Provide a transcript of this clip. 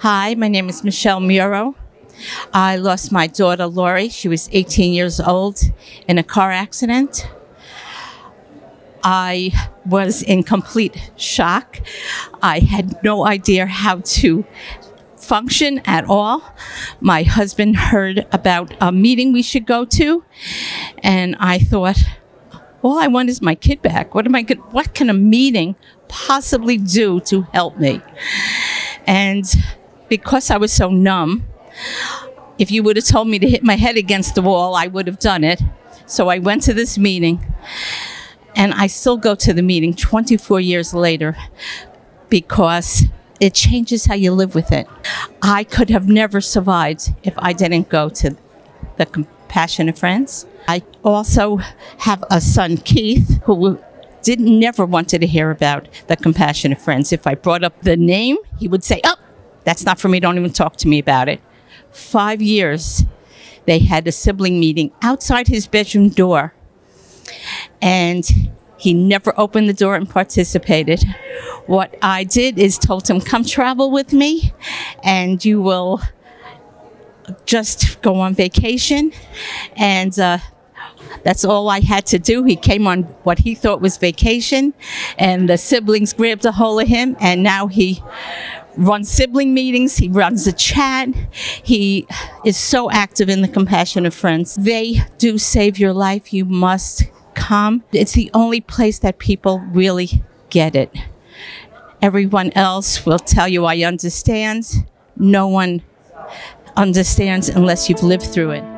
Hi, my name is Michele Muro. I lost my daughter Lori. She was 18 years old in a car accident. I was in complete shock. I had no idea how to function at all. My husband heard about a meeting we should go to, and I thought, all I want is my kid back. What am I good? What can a meeting possibly do to help me? And because I was so numb, if you would have told me to hit my head against the wall, I would have done it. So I went to this meeting, and I still go to the meeting 24 years later because it changes how you live with it. I could have never survived if I didn't go to the Compassionate Friends. I also have a son, Keith, who didn't never wanted to hear about the Compassionate Friends. If I brought up the name, he would say, "Oh, that's not for me. Don't even talk to me about it." Five years, they had a sibling meeting outside his bedroom door, and he never opened the door and participated. What I did is told him, "Come travel with me, and you will." Just go on vacation, and uh, that's all I had to do. He came on what he thought was vacation, and the siblings grabbed a hold of him, and now he runs sibling meetings. He runs a chat. He is so active in the Compassionate Friends. They do save your life. You must come. It's the only place that people really get it. Everyone else will tell you, I understand. No one understands unless you've lived through it.